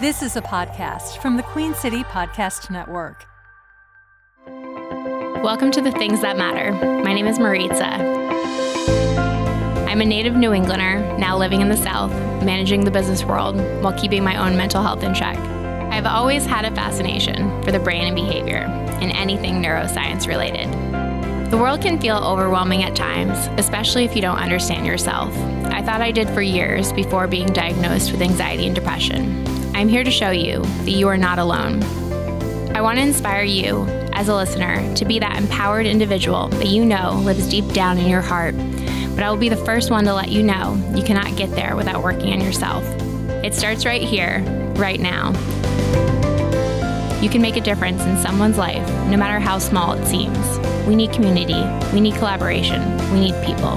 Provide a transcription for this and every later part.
This is a podcast from the Queen City Podcast Network. Welcome to The Things That Matter. My name is Maritza. I'm a native New Englander, now living in the South, managing the business world while keeping my own mental health in check. I've always had a fascination for the brain and behavior and anything neuroscience related. The world can feel overwhelming at times, especially if you don't understand yourself. I thought I did for years before being diagnosed with anxiety and depression. I'm here to show you that you are not alone. I want to inspire you, as a listener, to be that empowered individual that you know lives deep down in your heart. But I will be the first one to let you know you cannot get there without working on yourself. It starts right here, right now. You can make a difference in someone's life, no matter how small it seems. We need community, we need collaboration, we need people.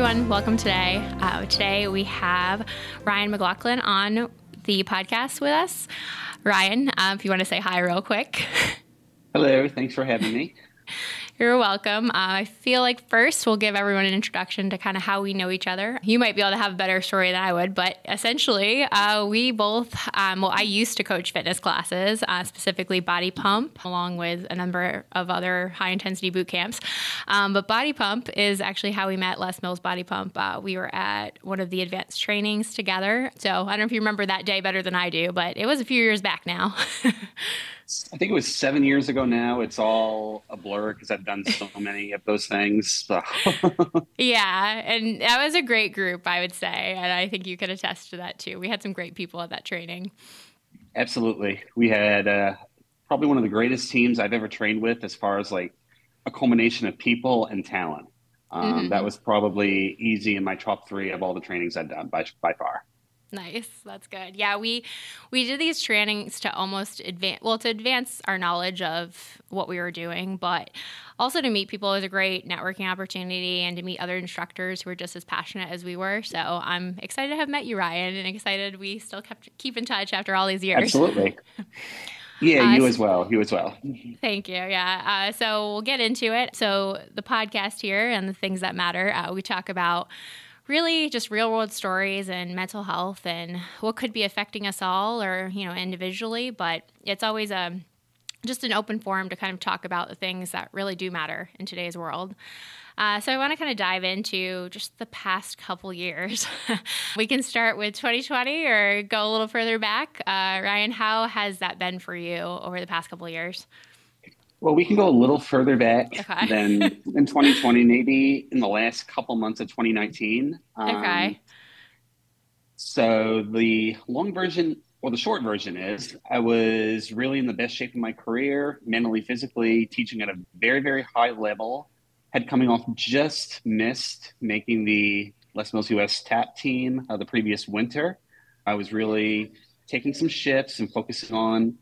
Everyone. Welcome today. Uh, today we have Ryan McLaughlin on the podcast with us. Ryan, uh, if you want to say hi real quick. Hello. Thanks for having me. You're welcome. Uh, I feel like first we'll give everyone an introduction to kind of how we know each other. You might be able to have a better story than I would, but essentially, uh, we both, um, well, I used to coach fitness classes, uh, specifically Body Pump, along with a number of other high intensity boot camps. Um, but Body Pump is actually how we met Les Mills Body Pump. Uh, we were at one of the advanced trainings together. So I don't know if you remember that day better than I do, but it was a few years back now. I think it was seven years ago now. It's all a blur because I've done so many of those things. So. yeah, and that was a great group, I would say, and I think you could attest to that too. We had some great people at that training. Absolutely, we had uh, probably one of the greatest teams I've ever trained with, as far as like a culmination of people and talent. Um, mm-hmm. That was probably easy in my top three of all the trainings I've done by by far. Nice. That's good. Yeah, we we did these trainings to almost advance well to advance our knowledge of what we were doing, but also to meet people is a great networking opportunity and to meet other instructors who are just as passionate as we were. So I'm excited to have met you, Ryan, and excited we still kept keep in touch after all these years. Absolutely. Yeah, uh, you as well. You as well. Thank you. Yeah. Uh, so we'll get into it. So the podcast here and the things that matter, uh, we talk about really just real world stories and mental health and what could be affecting us all or, you know, individually. But it's always a just an open forum to kind of talk about the things that really do matter in today's world. Uh, so I want to kind of dive into just the past couple years. we can start with 2020 or go a little further back. Uh, Ryan, how has that been for you over the past couple years? Well, we can go a little further back okay. than in 2020, maybe in the last couple months of 2019. Um, okay. So the long version, or the short version is, I was really in the best shape of my career, mentally, physically, teaching at a very, very high level. Had coming off just missed making the Les Mills US TAP team uh, the previous winter. I was really taking some shifts and focusing on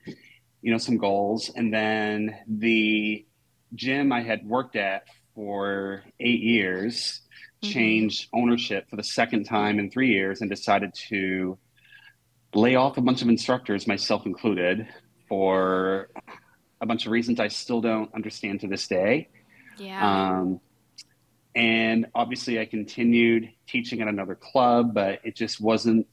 you know, some goals. And then the gym I had worked at for eight years mm-hmm. changed ownership for the second time in three years and decided to lay off a bunch of instructors, myself included, for a bunch of reasons I still don't understand to this day. Yeah. Um, and obviously, I continued teaching at another club, but it just wasn't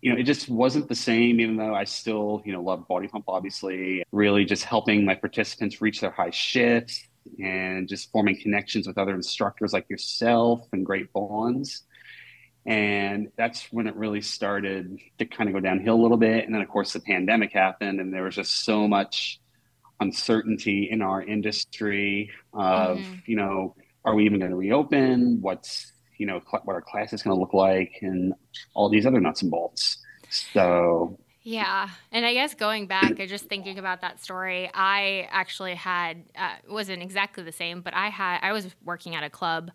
you know, it just wasn't the same, even though I still, you know, love body pump, obviously, really just helping my participants reach their high shifts and just forming connections with other instructors like yourself and great bonds. And that's when it really started to kind of go downhill a little bit. And then, of course, the pandemic happened, and there was just so much uncertainty in our industry of, mm-hmm. you know, are we even going to reopen? What's you know what our class is going to look like and all these other nuts and bolts. So yeah and i guess going back and just thinking about that story i actually had uh, wasn't exactly the same but i had i was working at a club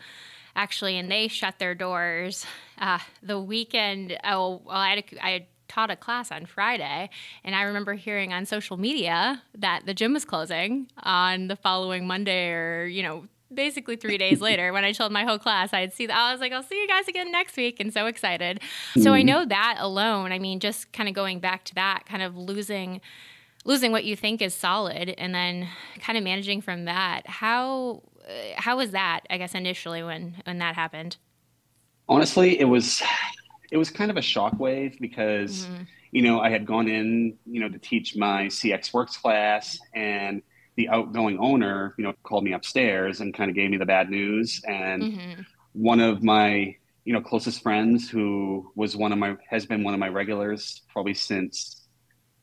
actually and they shut their doors uh, the weekend oh well i had, a, I had taught a class on Friday, and I remember hearing on social media that the gym was closing on the following Monday or, you know, basically three days later when I told my whole class I'd see that I was like, I'll see you guys again next week and so excited. Mm-hmm. So I mm-hmm. know that alone, I mean, just kind of going back to that, kind of losing losing what you think is solid and then kind of managing from that. How uh, how was that, I guess, initially when when that happened? Honestly, it was it was kind of a shockwave because mm-hmm. you know I had gone in you know to teach my CXWORX class and the outgoing owner you know called me upstairs and kind of gave me the bad news. And mm-hmm. one of my you know closest friends who was one of my has been one of my regulars probably since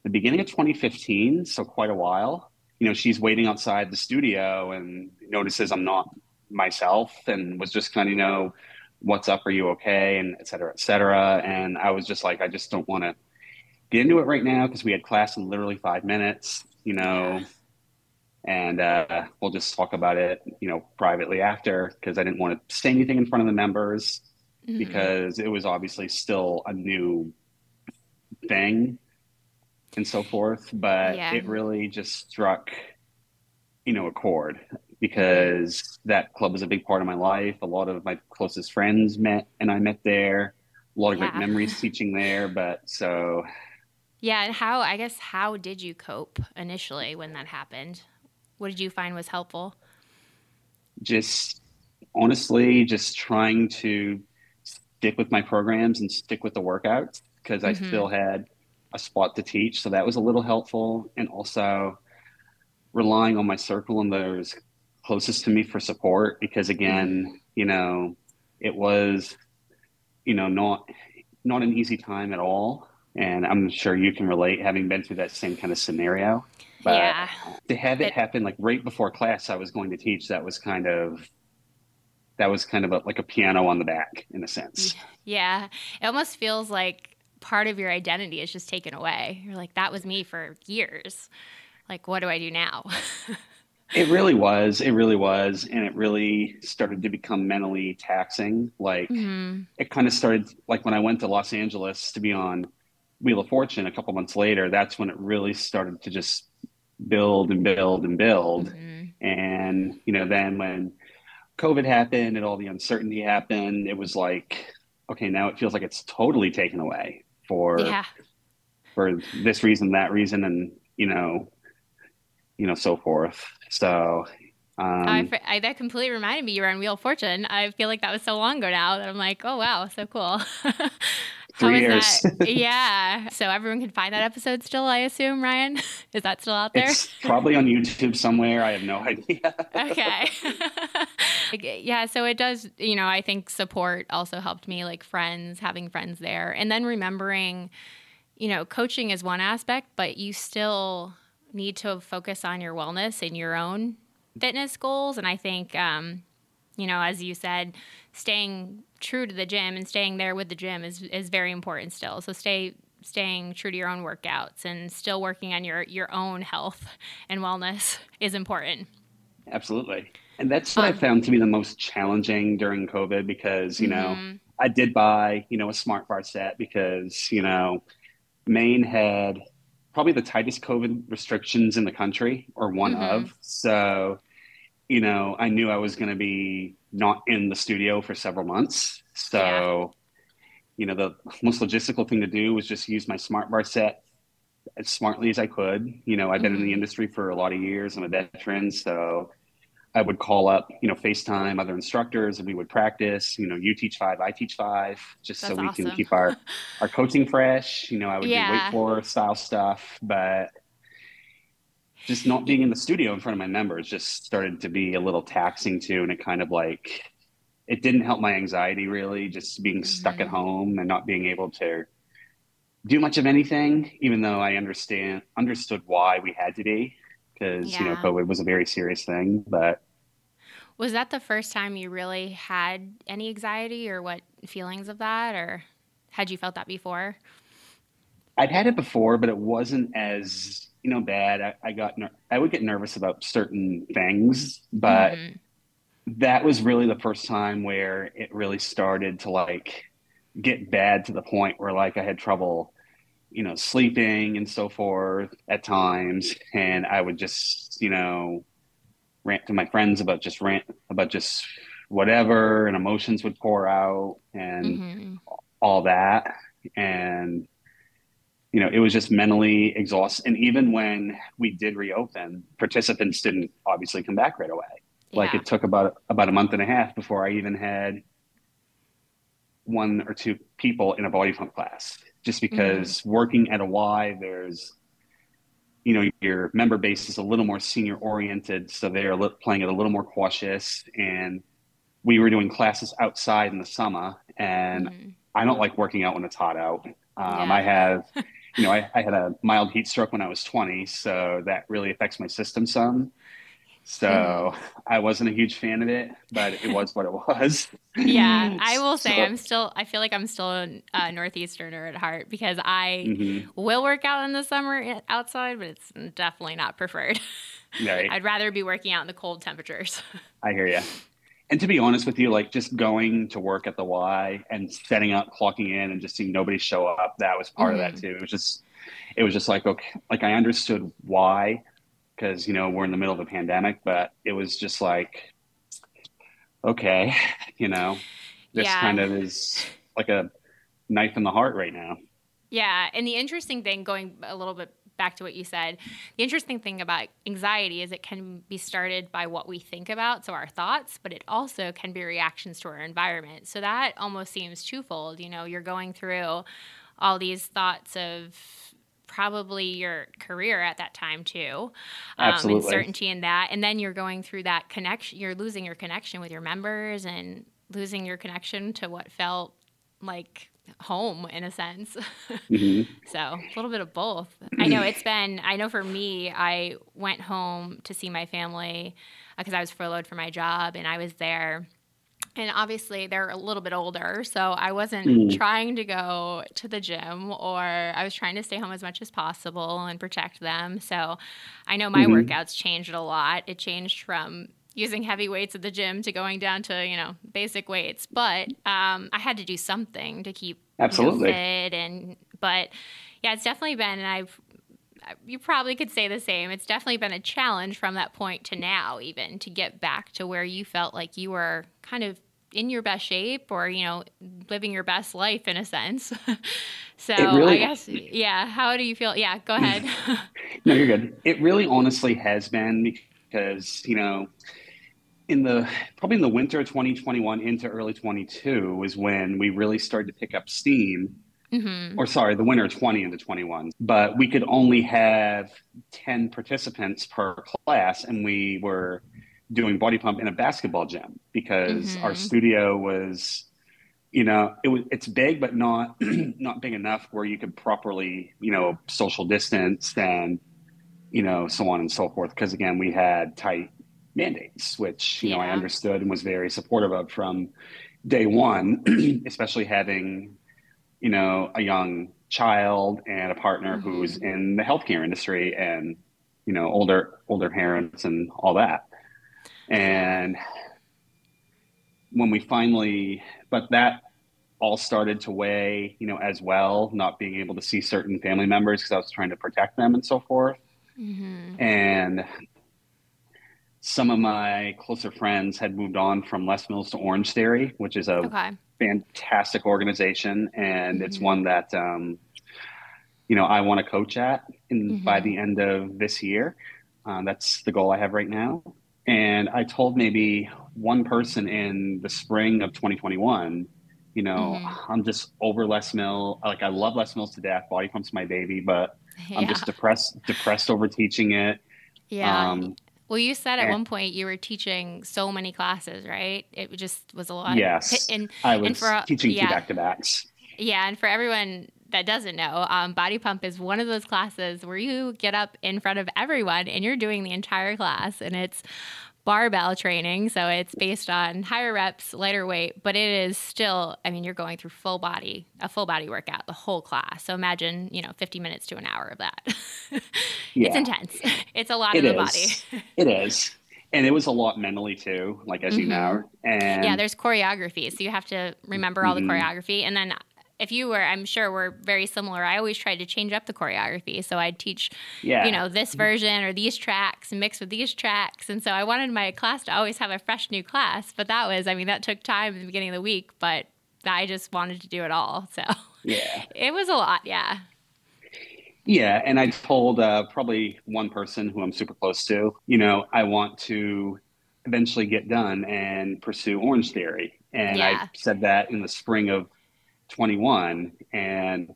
the beginning of 2015 so quite a while. You know she's waiting outside the studio and notices i'm not myself and was just kind of you know what's up? Are you okay? and et cetera et cetera. And i was just like i just don't want to get into it right now because we had class in literally five minutes you know. And uh, we'll just talk about it you know privately after because i didn't want to say anything in front of the members mm-hmm. because it was obviously still a new thing and so forth but yeah. it really just struck you know a chord because that club was a big part of my life a lot of my closest friends met and i met there a lot of yeah. great memories teaching there but so yeah and how i guess how did you cope initially when that happened what did you find was helpful just honestly just trying to stick with my programs and stick with the workouts because mm-hmm. I still had a spot to teach. So that was a little helpful. And also relying on my circle and those closest to me for support because again, you know, it was, you know, not not an easy time at all. And I'm sure you can relate having been through that same kind of scenario. But yeah. to have it happen like right before class I was going to teach, that was kind of that was kind of a, like a piano on the back in a sense. Yeah. It almost feels like part of your identity is just taken away. You're like, that was me for years. Like, what do I do now? it really was. It really was. And it really started to become mentally taxing. Like, mm-hmm. it kind of started like when I went to Los Angeles to be on Wheel of Fortune a couple months later, that's when it really started to just build and build and build. Mm-hmm. And, you know, then when COVID happened and all the uncertainty happened, it was like, okay, now it feels like it's totally taken away for yeah. for this reason, that reason, and you know, you know, so forth. So um, I, I, that completely reminded me you were on Wheel of Fortune. I feel like that was so long ago now that I'm like, oh wow, so cool. Three years. yeah. So everyone can find that episode still, I assume, Ryan? Is that still out there? It's probably on YouTube somewhere. I have no idea. okay. yeah. So it does, you know, I think support also helped me, like friends, having friends there. And then remembering, you know, coaching is one aspect, but you still need to focus on your wellness and your own fitness goals. And I think, um, you know, as you said, staying true to the gym and staying there with the gym is is very important still. So stay staying true to your own workouts and still working on your your own health and wellness is important. Absolutely. And that's what um, I found to be the most challenging during COVID because, you know, mm-hmm. I did buy, you know, a smart bar set because, you know, Maine had probably the tightest COVID restrictions in the country or one mm-hmm. of. So, you know, I knew I was going to be not in the studio for several months. So, yeah. you know, the most logistical thing to do was just use my smart bar set as smartly as I could. You know, I've been mm-hmm. in the mm-hmm. industry for a lot of years. I'm a veteran, so I would call up, you know, FaceTime other instructors and we would practice, you know, you teach five, I teach five, just That's so we awesome. can keep our, our coaching fresh. You know, I would yeah. do weight floor style stuff, but just not being in the studio in front of my members just started to be a little taxing too. And it kind of like, it didn't help my anxiety really, just being stuck mm-hmm. at home and not being able to do much of anything, even though I understand, understood why we had to be because, yeah. you know, COVID was a very serious thing, but. Was that the first time you really had any anxiety or what feelings of that, or had you felt that before? I'd had it before, but it wasn't as you know bad. I, I got ner- I would get nervous about certain things, but mm-hmm. that was really the first time where it really started to like get bad to the point where like I had trouble, you know, sleeping and so forth at times, and I would just you know rant to my friends about just rant about just whatever, and emotions would pour out and mm-hmm. all that, and you know, it was just mentally exhausted. And even when we did reopen, participants didn't obviously come back right away. Yeah. Like it took about about a month and a half before I even had one or two people in a body pump class just because mm-hmm. working at a Y, there's, you know, your member base is a little more senior oriented. So they're playing it a little more cautious. And we were doing classes outside in the summer. And mm-hmm. I don't like working out when it's hot out. Um, yeah. I have, you know, I, I, had a mild heat stroke when I was 20. So that really affects my system some. So mm-hmm. I wasn't a huge fan of it, but it was what it was. yeah, I will say so, I'm still. I feel like I'm still a uh, northeasterner at heart because I mm-hmm. will work out in the summer outside, but it's definitely not preferred. Right. I'd rather be working out in the cold temperatures. I hear you. And to be honest with you, like just going to work at the Y and setting up, clocking in, and just seeing nobody show up, that was part mm-hmm. of that mm-hmm. too. It was just, it was just like okay, like I understood why because you know we're in the middle of a pandemic but it was just like okay you know this yeah. kind of is like a knife in the heart right now yeah and the interesting thing going a little bit back to what you said the interesting thing about anxiety is it can be started by what we think about so our thoughts but it also can be reactions to our environment so that almost seems twofold you know you're going through all these thoughts of probably your career at that time too. Um, Absolutely. Uncertainty in that. And then you're going through that connection, you're losing your connection with your members and losing your connection to what felt like home in a sense. Mm-hmm. so a little bit of both. I know it's been, I know for me, I went home to see my family because uh, I was furloughed for my job and I was there and obviously they're a little bit older so i wasn't mm. trying to go to the gym or i was trying to stay home as much as possible and protect them so i know my mm-hmm. workouts changed a lot it changed from using heavy weights at the gym to going down to you know basic weights but um, i had to do something to keep absolutely you know, fit and but yeah it's definitely been and i've you probably could say the same. It's definitely been a challenge from that point to now, even to get back to where you felt like you were kind of in your best shape or, you know, living your best life in a sense. so really, I guess, yeah. How do you feel? Yeah, go ahead. no, you're good. It really honestly has been because, you know, in the probably in the winter of 2021 into early 22 was when we really started to pick up steam Mm-hmm. Or sorry, the winter 20 into 21. But we could only have 10 participants per class, and we were doing body pump in a basketball gym because mm-hmm. our studio was you know it was it's big but not not big enough where you could properly you know social distance and you know so on and so forth because again we had tight mandates which you yeah. know i understood and was very supportive of from day one especially having you know, a young child and a partner mm-hmm. who's in the healthcare industry and, you know, older older parents and all that. And when we finally but that all started to weigh, you know, as well, not being able to see certain family members because I was trying to protect them and so forth. Mm-hmm. And some of my closer friends had moved on from Les Mills to Orange Theory, which is a okay fantastic organization, and mm-hmm. it's one that um, you know I want to coach at in, mm-hmm. by the end of this year. Um, that's the goal I have right now. And I told maybe one person in the spring of 2021, you know, mm-hmm. I'm just over Les Mill. Like I love Les Mills to death. Body Pump's my baby, but yeah. I'm just depressed, depressed over teaching it. Yeah. Um, well, you said at one point you were teaching so many classes, right? It just was a lot. Yes, and I was and for, teaching yeah, two back to backs. Yeah, and for everyone that doesn't know, um, Body Pump is one of those classes where you get up in front of everyone and you're doing the entire class, and it's barbell training. So it's based on higher reps, lighter weight, but it is still, I mean, you're going through full body, a full body workout, the whole class. So imagine, you know, 50 minutes to an hour of that. yeah. It's intense. It's a lot it of the is. body. it is. And it was a lot mentally too, like as mm-hmm. you know. And yeah, there's choreography. So you have to remember all mm-hmm. the choreography. And then if you were, I'm sure we're very similar. I always tried to change up the choreography. So I'd teach, yeah. you know, this version or these tracks mixed with these tracks. And so I wanted my class to always have a fresh new class. But that was, I mean, that took time at the beginning of the week, but I just wanted to do it all. So yeah, it was a lot. Yeah. Yeah. And I told uh, probably one person who I'm super close to, you know, I want to eventually get done and pursue Orange Theory. And yeah. I said that in the spring of 21, and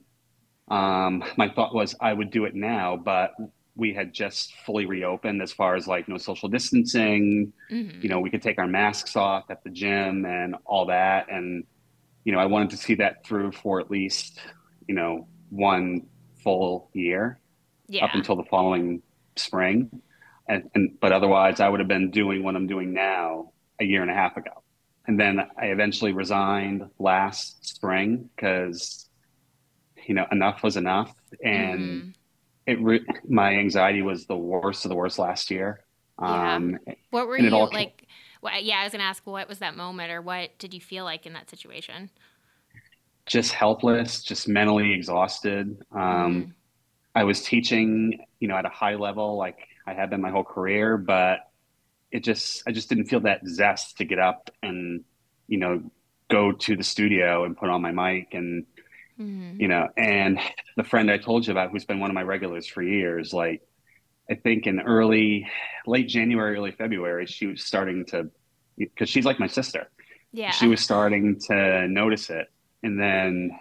um, my thought was I would do it now, but we had just fully reopened as far as like no social distancing. Mm-hmm. You know, we could take our masks off at the gym and all that. And, you know, I wanted to see that through for at least, you know, one full year yeah. up until the following spring. And, and, but otherwise, I would have been doing what I'm doing now a year and a half ago. And then I eventually resigned last spring because, you know, enough was enough. And mm-hmm it re- my anxiety was the worst of the worst last year. Um, yeah. What were you like? Well, yeah, I was gonna ask, what was that moment, or what did you feel like in that situation? Just helpless, just mentally exhausted. Um, mm. I was teaching, you know, at a high level, like I had been my whole career, but it just, I just didn't feel that zest to get up and, you know, go to the studio and put on my mic and Mm-hmm. You know, and the friend I told you about, who's been one of my regulars for years, like I think in early, late January, early February, she was starting to, because she's like my sister. Yeah. She was starting to notice it. And then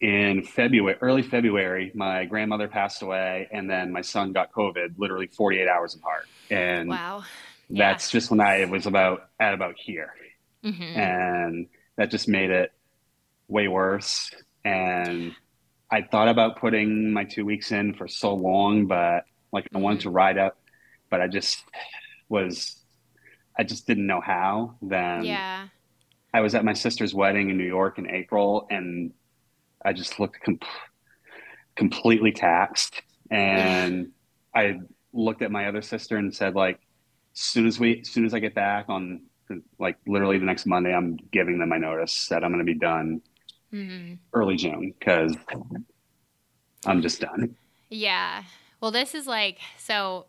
in February, early February, my grandmother passed away, and then my son got COVID literally 48 hours apart. And wow. Yeah. that's just when I was about at about here. Mm-hmm. And that just made it way worse. And I thought about putting my two weeks in for so long, but like I wanted to mm-hmm. ride up, but I just was, I just didn't know how. Then yeah, I was at my sister's wedding in New York in April, and I just looked com- completely taxed. And I looked at my other sister and said, like, as soon as we, as soon as I get back on, like literally the next Monday, I'm giving them my notice that I'm going to be done mm-hmm. early June because I'm just done. Yeah. Well, this is like, so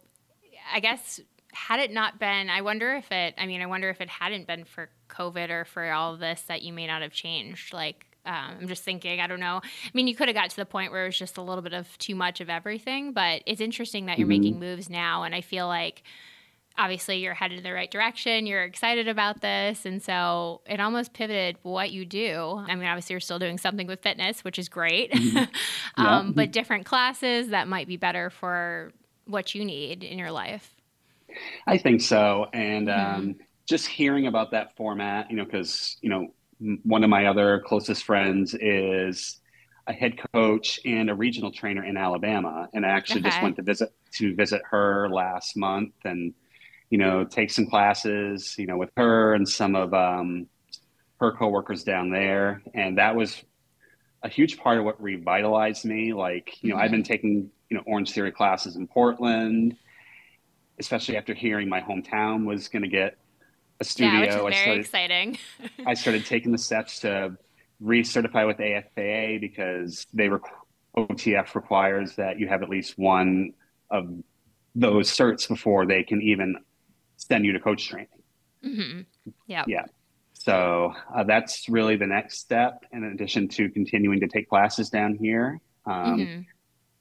I guess had it not been, I wonder if it, I mean, I wonder if it hadn't been for COVID or for all of this that you may not have changed. Like, um, I'm just thinking, I don't know. I mean, you could have got to the point where it was just a little bit of too much of everything, but it's interesting that you're mm-hmm. making moves now. And I feel like, obviously you're headed in the right direction you're excited about this and so it almost pivoted what you do i mean obviously you're still doing something with fitness which is great mm-hmm. yeah. um, but different classes that might be better for what you need in your life i think so and mm-hmm. um, just hearing about that format you know because you know one of my other closest friends is a head coach and a regional trainer in Alabama, and I actually okay. just went to visit to visit her last month, and you know, take some classes, you know, with her and some of um, her coworkers down there. And that was a huge part of what revitalized me. Like, you know, mm-hmm. I've been taking, you know, Orange Theory classes in Portland, especially after hearing my hometown was going to get a studio. Yeah, which is very I started, exciting. I started taking the steps to recertify with AFAA because they were OTF requires that you have at least one of those certs before they can even send you to coach training. Mm-hmm. Yeah. Yeah. So uh, that's really the next step. In addition to continuing to take classes down here, um, mm-hmm.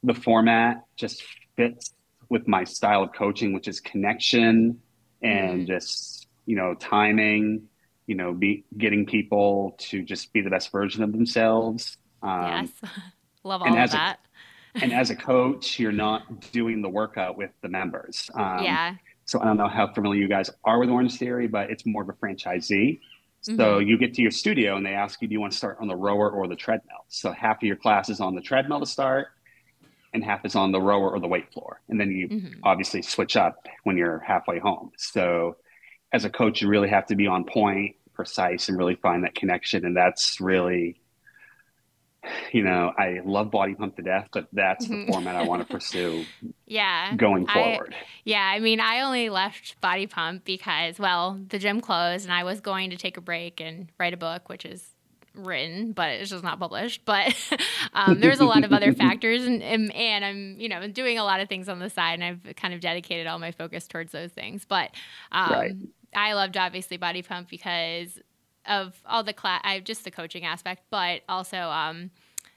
the format just fits with my style of coaching, which is connection and mm-hmm. just you know timing. You know, be getting people to just be the best version of themselves. Um, yes, love all of that. A, and as a coach, you're not doing the workout with the members. Um, yeah. So I don't know how familiar you guys are with Orange Theory, but it's more of a franchisee. Mm-hmm. So you get to your studio and they ask you, do you want to start on the rower or the treadmill? So half of your class is on the treadmill to start and half is on the rower or the weight floor. And then you mm-hmm. obviously switch up when you're halfway home. So as a coach, you really have to be on point, precise, and really find that connection. And that's really you know, I love body pump to death, but that's the mm-hmm. format I want to pursue. Yeah. Going forward. I, yeah. I mean, I only left body pump because, well, the gym closed and I was going to take a break and write a book, which is written, but it's just not published. But um, there's a lot of other factors, and, and, and I'm you know doing a lot of things on the side, and I've kind of dedicated all my focus towards those things. But um, right. I loved obviously Body Pump because of all the class, I just the coaching aspect, but also um,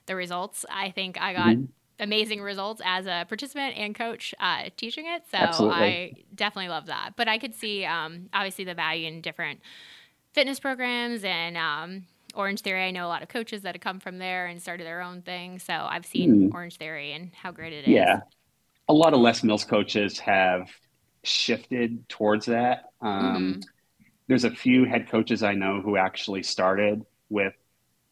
the results. I think I got mm-hmm. amazing results as a participant and coach uh, teaching it. So Absolutely. I definitely love that. But I could see um, obviously the value in different fitness programs and um, Orange Theory, I know a lot of coaches that have come from there and started their own thing. So I've seen mm. Orange Theory and how great it is. Yeah. A lot of Les Mills coaches have shifted towards that. Um, mm-hmm. There's a few head coaches I know who actually started with,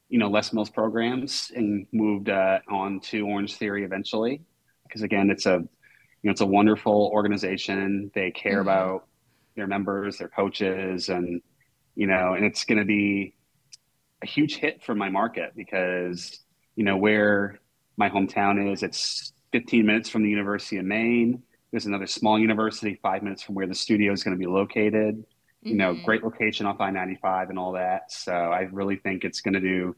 you know, Les Mills programs and moved uh, on to Orange Theory eventually. Because again, it's a, you know, it's a wonderful organization. They care mm-hmm. about their members, their coaches, and you know, and it's going to be a huge hit for my market because you know where my hometown is. It's 15 minutes from the University of Maine. There's another small university five minutes from where the studio is going to be located. Mm-hmm. You know, mm-hmm. great location off I-95 and all that. So I really think it's going to do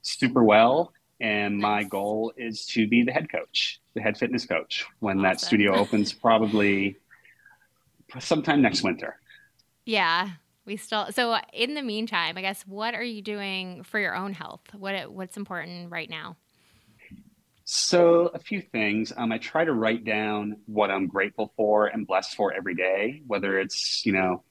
super well. And my goal is to be the head coach, the head fitness coach, when awesome. that studio opens, probably sometime next winter. Yeah, we still so in the meantime i guess what are you doing for your own health what what's important right now so a few things um, i try to write down what i'm grateful for and blessed for every day whether it's you know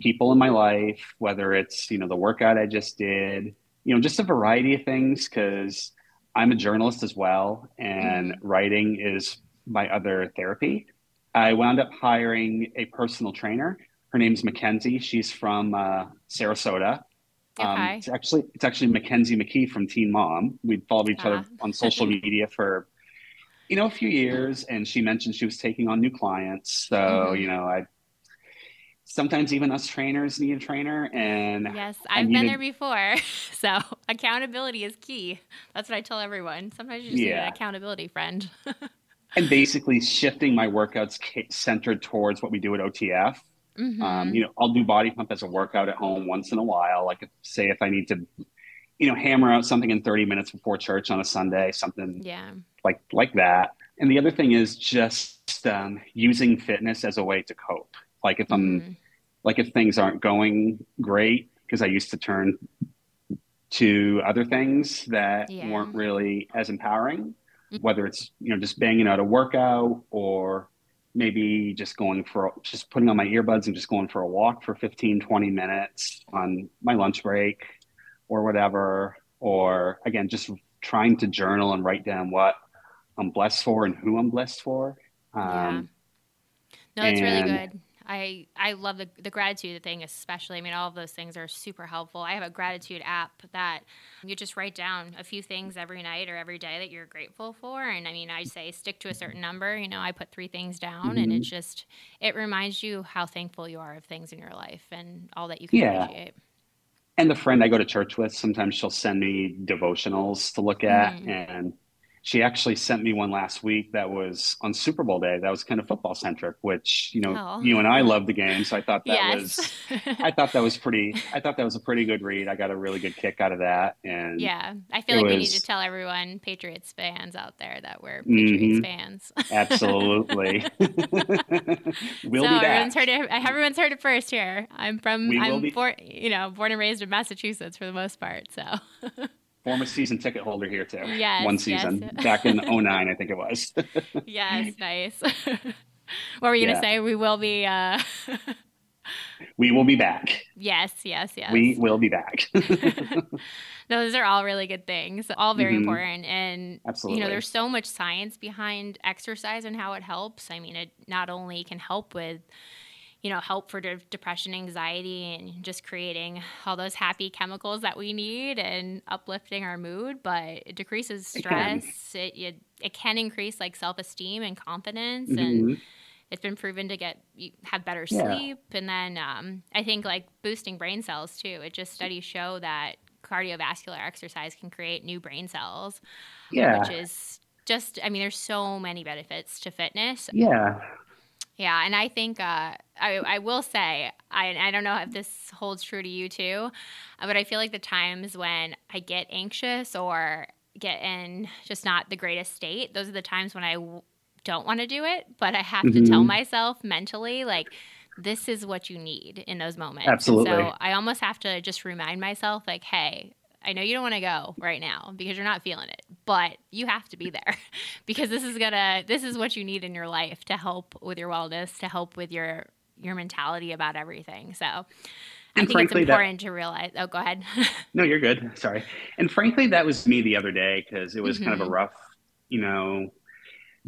people in my life whether it's you know the workout i just did you know just a variety of things because i'm a journalist as well and mm-hmm. writing is my other therapy i wound up hiring a personal trainer her name's Mackenzie. She's from uh, Sarasota. Um, okay. Um, it's actually it's actually Mackenzie McKee from Teen Mom. We'd followed each other on social media for you know a few years, and she mentioned she was taking on new clients. So mm-hmm. you know, I sometimes even us trainers need a trainer, and yes, I've been there before. So accountability is key. That's what I tell everyone. Sometimes you just yeah. need an accountability friend. and basically shifting my workouts centered towards what we do at OTF Mm-hmm. Um, you know, I'll do body pump as a workout at home once in a while. Like, say, if I need to, you know, hammer out something in 30 minutes before church on a Sunday, something yeah. like like that. And the other thing is just um, using fitness as a way to cope. Like if I'm, mm-hmm. like if things aren't going great, because I used to turn to other things that yeah. weren't really as empowering. Mm-hmm. Whether it's you know just banging out a workout or maybe just going for just putting on my earbuds and just going for a walk for 15 20 minutes on my lunch break or whatever. Or again just trying to journal and write down what i'm blessed for and who i'm blessed for. Um, yeah. no it's really good I I love the the gratitude thing especially. I mean, all of those things are super helpful. I have a gratitude app that you just write down a few things every night or every day that you're grateful for. And I mean, I say stick to a certain number. You know, I put three things down, mm-hmm. and it just it reminds you how thankful you are of things in your life and all that you can yeah. appreciate. And the friend I go to church with, sometimes she'll send me devotionals to look at, mm-hmm. and she actually sent me one last week that was on Super Bowl day. That was kind of football centric, which you know oh. you and I love the game, so I thought that yes. was I thought that was pretty. I thought that was a pretty good read. I got a really good kick out of that, and yeah, I feel like was, we need to tell everyone Patriots fans out there that we're Patriots mm-hmm. fans. Absolutely, we'll so be back. Everyone's heard it. Everyone's heard it first here. I'm from. We I'm born. You know, born and raised in Massachusetts for the most part. So former season ticket holder here too. Yes, one season yes. back in 09, I think it was. yes, nice. what were you yeah. gonna say? We will be. Uh... we will be back. Yes, yes, yes. We will be back. those are all really good things, all very mm-hmm. important. And Absolutely. you know, there's so much science behind exercise and how it helps. I mean, it not only can help with you know, help for de- depression, anxiety, and just creating all those happy chemicals that we need and uplifting our mood. But it decreases stress. It it, it, can increase like self esteem and confidence, mm-hmm. and it's been proven to get have better sleep. Yeah. And then um, I think like boosting brain cells too. It just studies show that cardiovascular exercise can create new brain cells. Yeah, which is just I mean, there's so many benefits to fitness. Yeah. Yeah, and I think uh, I, I will say I, I don't know if this holds true to you too, uh, but I feel like the times when I get anxious or get in just not the greatest state, those are the times when I w- don't want to do it, but I have mm-hmm. to tell mm-hmm. myself mentally like this is what you need in those moments. Absolutely. And so I almost have to just remind myself like, hey, I know you don't want to go right now because you're not feeling it, but you have to be there because this is gonna this is what you need in your life to help with your wellness, to help with your your mentality about everything. So I think frankly, it's important that, to realize. Oh, go ahead. no, you're good. Sorry. And frankly, that was me the other day because it was mm-hmm. kind of a mm-hmm. rough, you know,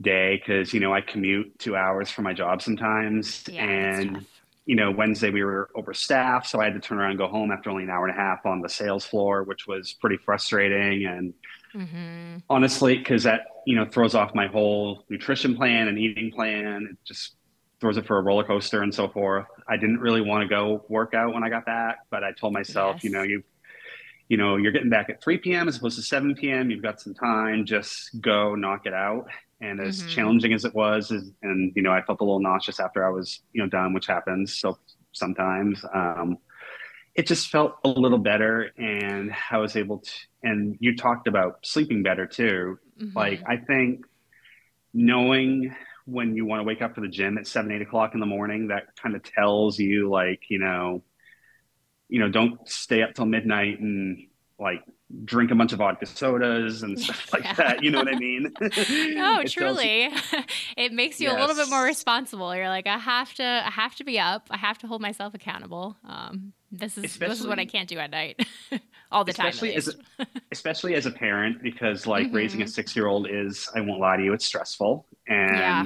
day because you know I commute two hours for my job sometimes, yeah, and you know Wednesday we were overstaffed, so I had to turn around and go home after only an hour and a half on the sales floor, which was pretty frustrating. And mm-hmm. honestly, because that you know throws off my whole nutrition plan and eating plan. It just throws it for a roller coaster and so forth. I didn't really want to go work out when I got back, but I told myself, yes. you know, you you know, you're getting back at 3 p.m. as opposed to 7 p.m. You've got some time, just go knock it out. And as mm-hmm. challenging as it was, is, and you know, I felt a little nauseous after I was, you know, done, which happens. So sometimes, um, it just felt a little better, and I was able to. And you talked about sleeping better too. Mm-hmm. Like I think knowing when you want to wake up for the gym at seven, eight o'clock in the morning, that kind of tells you like, you know, you know, don't stay up till midnight and like drink a bunch of vodka sodas and stuff like yeah. that. You know what I mean? no, truly. it makes you yes. a little bit more responsible. You're like, I have to, I have to be up. I have to hold myself accountable. Um, this is especially, this is what I can't do at night. All the especially time. As a, especially as a parent, because like mm-hmm. raising a six year old is, I won't lie to you, it's stressful. And yeah.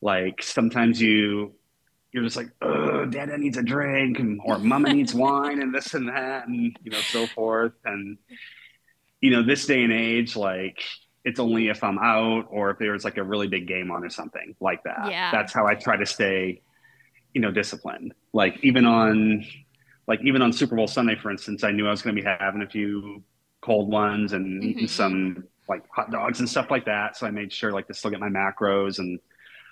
like sometimes you you're just like, oh, Dada needs a drink, and, or Mama needs wine, and this and that, and you know, so forth. And you know, this day and age, like it's only if I'm out or if there's like a really big game on or something like that. Yeah. That's how I try to stay, you know, disciplined. Like even on, like even on Super Bowl Sunday, for instance, I knew I was going to be having a few cold ones and mm-hmm. eating some like hot dogs and stuff like that. So I made sure like to still get my macros and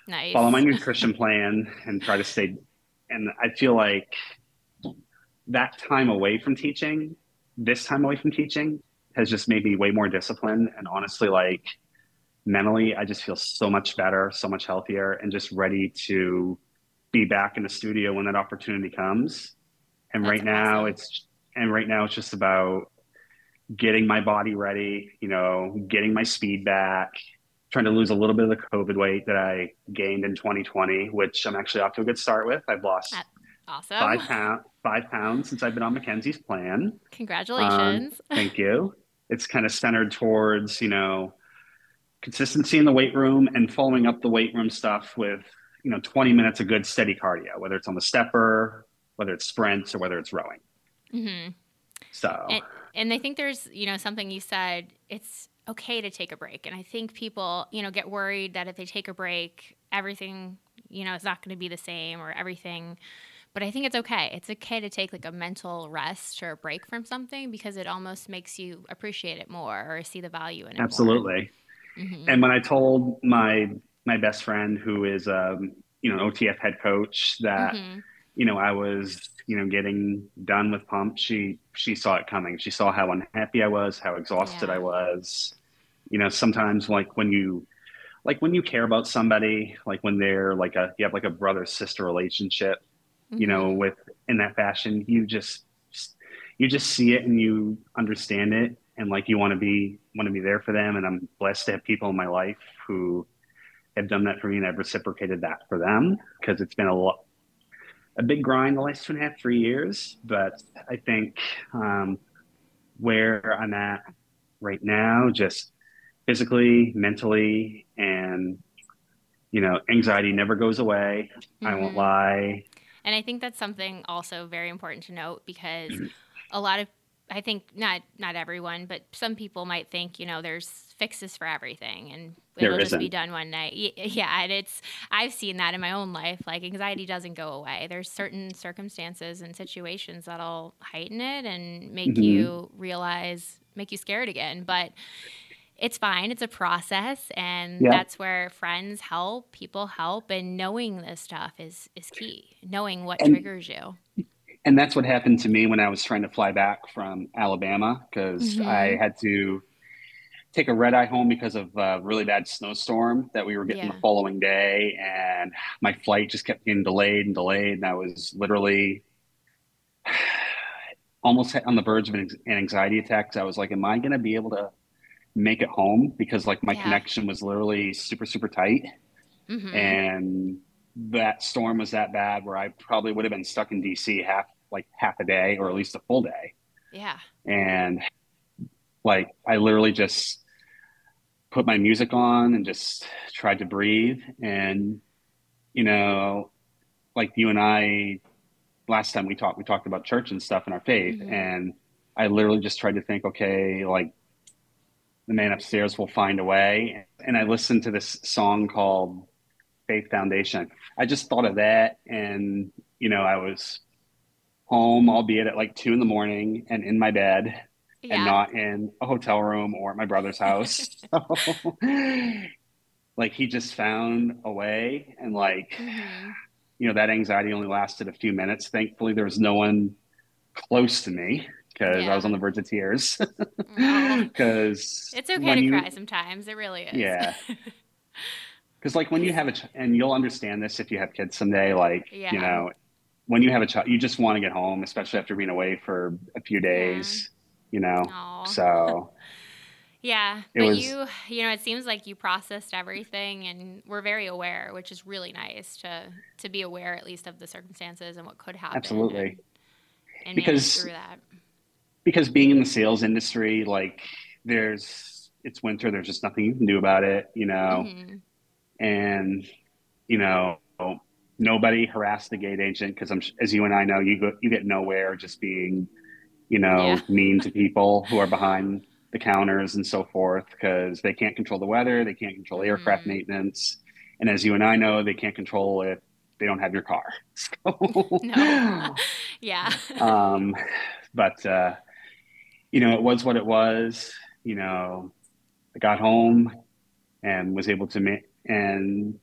nice. follow my nutrition plan and try to stay. And I feel like that time away from teaching, this time away from teaching, has just made me way more disciplined. And honestly, like mentally, I just feel so much better, so much healthier, and just ready to be back in the studio when that opportunity comes. And That's right awesome. now, it's and right now it's just about getting my body ready, you know, getting my speed back, trying to lose a little bit of the COVID weight that I gained in 2020, which I'm actually off to a good start with. I've lost awesome. five, pound, five pounds since I've been on Mackenzie's plan. Congratulations. Um, thank you. It's kind of centered towards, you know, consistency in the weight room and following up the weight room stuff with, you know, 20 minutes of good steady cardio, whether it's on the stepper, whether it's sprints or whether it's rowing. Mm-hmm. So, and, and I think there's, you know, something you said, it's, okay to take a break. And I think people, you know, get worried that if they take a break, everything, you know, is not going to be the same or everything. But I think it's okay. It's okay to take like a mental rest or a break from something because it almost makes you appreciate it more or see the value in it. Absolutely. Mm-hmm. And when I told my my best friend who is um, you know, OTF head coach that mm-hmm. you know, I was you know getting done with pump she she saw it coming she saw how unhappy i was how exhausted yeah. i was you know sometimes like when you like when you care about somebody like when they're like a you have like a brother sister relationship mm-hmm. you know mm-hmm. with in that fashion you just you just see it and you understand it and like you want to be want to be there for them and i'm blessed to have people in my life who have done that for me and i've reciprocated that for them because it's been a lot a big grind the last two and a half, three years. But I think um, where I'm at right now, just physically, mentally, and you know, anxiety never goes away. Mm-hmm. I won't mm-hmm. lie. And I think that's something also very important to note because a lot of I think not not everyone, but some people might think, you know, there's fixes for everything and it'll just be done one night. Yeah, and it's I've seen that in my own life. Like anxiety doesn't go away. There's certain circumstances and situations that'll heighten it and make mm-hmm. you realize, make you scared again. But it's fine. It's a process, and yeah. that's where friends help, people help, and knowing this stuff is is key. Knowing what and, triggers you and that's what happened to me when I was trying to fly back from Alabama because mm-hmm. I had to take a red eye home because of a really bad snowstorm that we were getting yeah. the following day, and my flight just kept getting delayed and delayed, and I was literally almost on the verge of an anxiety attack. I was like, "Am I going to be able to make it home?" Because like my yeah. connection was literally super super tight, mm-hmm. and that storm was that bad where I probably would have been stuck in DC half like half a day or at least a full day. Yeah. And like I literally just put my music on and just tried to breathe. And you know like you and I last time we talked we talked about church and stuff and our faith. Mm-hmm. and I literally just tried to think okay like the man upstairs will find a way. And I listened to this song called Faith Foundation. I just thought of that. And you know I was home albeit at like 2 in the morning and in my bed yeah. and not in a hotel room or at my brother's house. so, like he just found a way and like mm-hmm. you know that anxiety only lasted a few minutes. Thankfully there was no one close to me because yeah. I was on the verge of tears. Because it's okay to you, cry sometimes. It really is. Yeah. Because like when you have a ch- and you'll understand this if you have kids someday. Like yeah. you know, when you have a child, you just want to get home, especially after being away for a few days you know? Aww. So. yeah. But was, you, you know, it seems like you processed everything and we're very aware, which is really nice to, to be aware at least of the circumstances and what could happen. Absolutely. And, and because, through that. Because being in the sales industry, like there's, it's winter, there's just nothing you can do about it, you know? Mm-hmm. And, you know, nobody harassed the gate agent because I'm, as you and I know, you go, you get nowhere just being you know, yeah. mean to people who are behind the counters and so forth because they can't control the weather, they can't control aircraft mm. maintenance, and as you and I know, they can't control if they don't have your car. So, no, yeah. um, but uh, you know, it was what it was. You know, I got home and was able to make and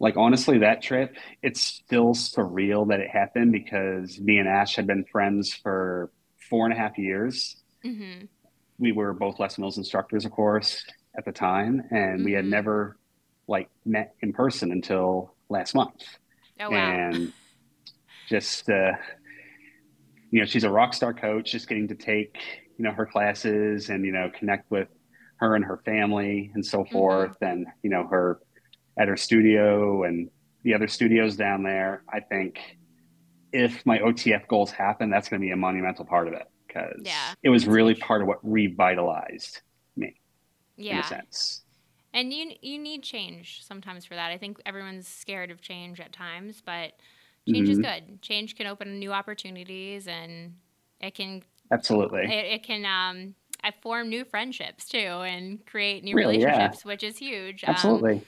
like honestly that trip it's still surreal that it happened because me and ash had been friends for four and a half years mm-hmm. we were both les mills instructors of course at the time and mm-hmm. we had mm-hmm. never like met in person until last month oh, wow. and just uh, you know she's a rock star coach just getting to take you know her classes and you know connect with her and her family and so mm-hmm. forth and you know her at her studio and the other studios down there. I think if my OTF goals happen, that's going to be a monumental part of it because yeah, it was really part of what revitalized me. Yeah. In a sense. And you you need change sometimes for that. I think everyone's scared of change at times, but change mm-hmm. is good. Change can open new opportunities, and it can absolutely it, it can um, I form new friendships too, and create new really, relationships, yeah. which is huge. Um, absolutely. Um,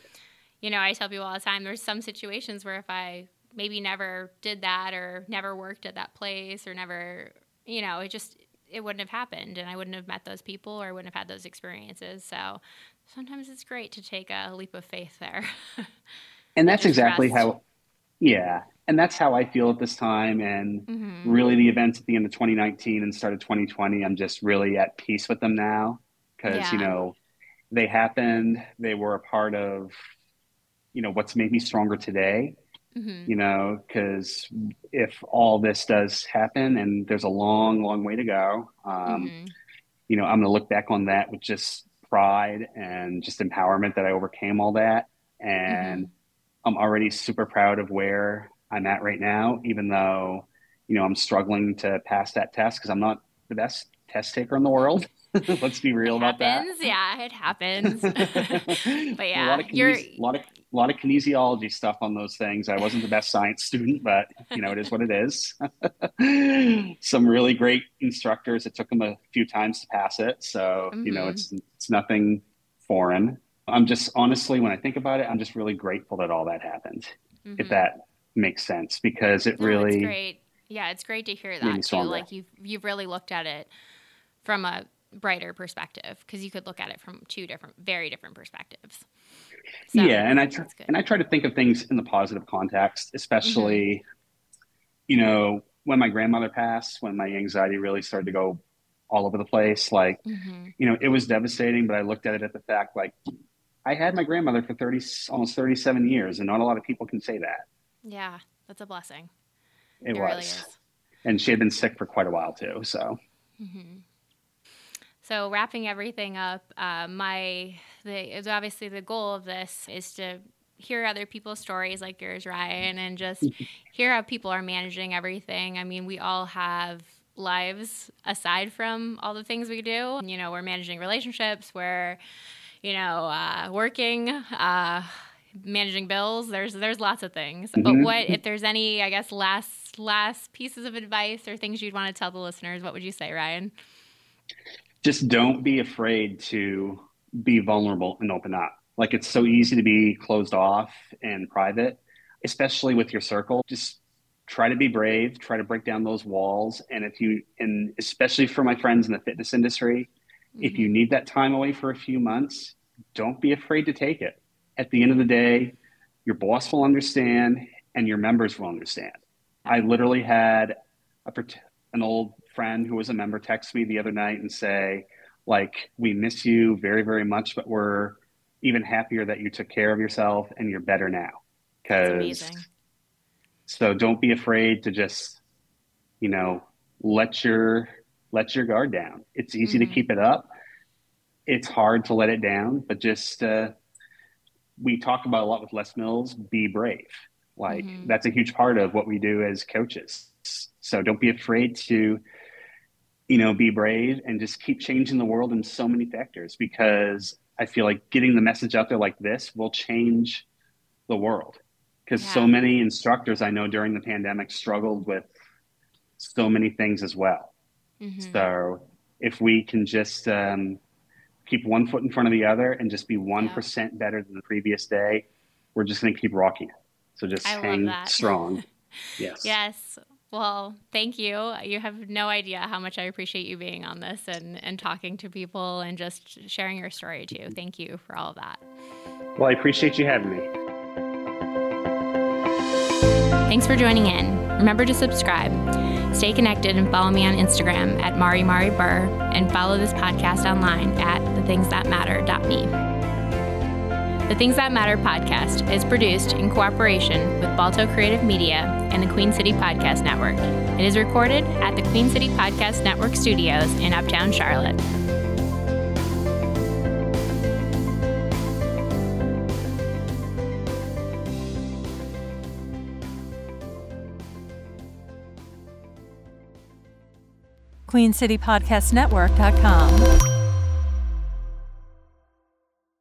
you know, I tell people all the time there's some situations where if I maybe never did that or never worked at that place or never, you know, it just it wouldn't have happened and I wouldn't have met those people or I wouldn't have had those experiences. So sometimes it's great to take a leap of faith there. and that's exactly rest. how yeah, and that's how I feel at this time and mm-hmm. really the events at the end of 2019 and start of 2020 I'm just really at peace with them now because yeah. you know they happened, they were a part of you know what's made me stronger today mm-hmm. you know because if all this does happen and there's a long long way to go um, mm-hmm. you know i'm going to look back on that with just pride and just empowerment that i overcame all that and mm-hmm. i'm already super proud of where i'm at right now even though you know i'm struggling to pass that test because i'm not the best test taker in the world Let's be real it about happens. that. Yeah, it happens. but yeah, a lot, of kines- a lot of a lot of kinesiology stuff on those things. I wasn't the best science student, but you know, it is what it is. Some really great instructors. It took them a few times to pass it, so mm-hmm. you know, it's it's nothing foreign. I'm just honestly, when I think about it, I'm just really grateful that all that happened. Mm-hmm. If that makes sense, because it no, really great. Yeah, it's great to hear that too. Like you've you've really looked at it from a brighter perspective because you could look at it from two different, very different perspectives. So, yeah, and I try, and I try to think of things in the positive context, especially, mm-hmm. you know, when my grandmother passed, when my anxiety really started to go all over the place. Like, mm-hmm. you know, it was devastating, but I looked at it at the fact like I had my grandmother for thirty, almost thirty-seven years, and not a lot of people can say that. Yeah, that's a blessing. It, it was, really and she had been sick for quite a while too. So. Mm-hmm. So wrapping everything up, uh, my the obviously the goal of this is to hear other people's stories like yours, Ryan, and just hear how people are managing everything. I mean, we all have lives aside from all the things we do. You know, we're managing relationships, we're, you know, uh, working, uh, managing bills. There's there's lots of things. Mm-hmm. But what if there's any, I guess, last last pieces of advice or things you'd want to tell the listeners? What would you say, Ryan? Just don't be afraid to be vulnerable and open up. Like it's so easy to be closed off and private, especially with your circle. Just try to be brave, try to break down those walls. And if you, and especially for my friends in the fitness industry, mm-hmm. if you mm-hmm. need that time away for a few months, don't be afraid to take it. At the end of the day, your boss will understand and your members will understand. I literally had a, an old friend who was a member text me the other night and say, like, we miss you very, very much, but we're even happier that you took care of yourself and you're better now. Because so don't be afraid to just, you know, let your let your guard down. It's easy mm-hmm. to keep it up. It's hard to let it down, but just uh, we talk about a lot with Les Mills. Be brave. Like mm-hmm. that's a huge part of what we do as coaches. So don't be afraid to, you know, be brave and just keep changing the world in so many factors because I feel like getting the message out there like this will change the world because yeah. so many instructors I know during the pandemic struggled with so many things as well. Mm-hmm. So if we can just um, keep one foot in front of the other and just be 1% yeah. better than the previous day, we're just going to keep rocking it. So just I hang strong. yes. Yes. Well, thank you. You have no idea how much I appreciate you being on this and, and talking to people and just sharing your story too. Thank you for all of that. Well, I appreciate you having me. Thanks for joining in. Remember to subscribe. Stay connected and follow me on Instagram at Mari Mari Burr and follow this podcast online at thethingsthatmatter.me. The Things That Matter podcast is produced in cooperation with Balto Creative Media and the Queen City Podcast Network. It is recorded at the Queen City Podcast Network studios in Uptown Charlotte. QueenCityPodcastNetwork.com.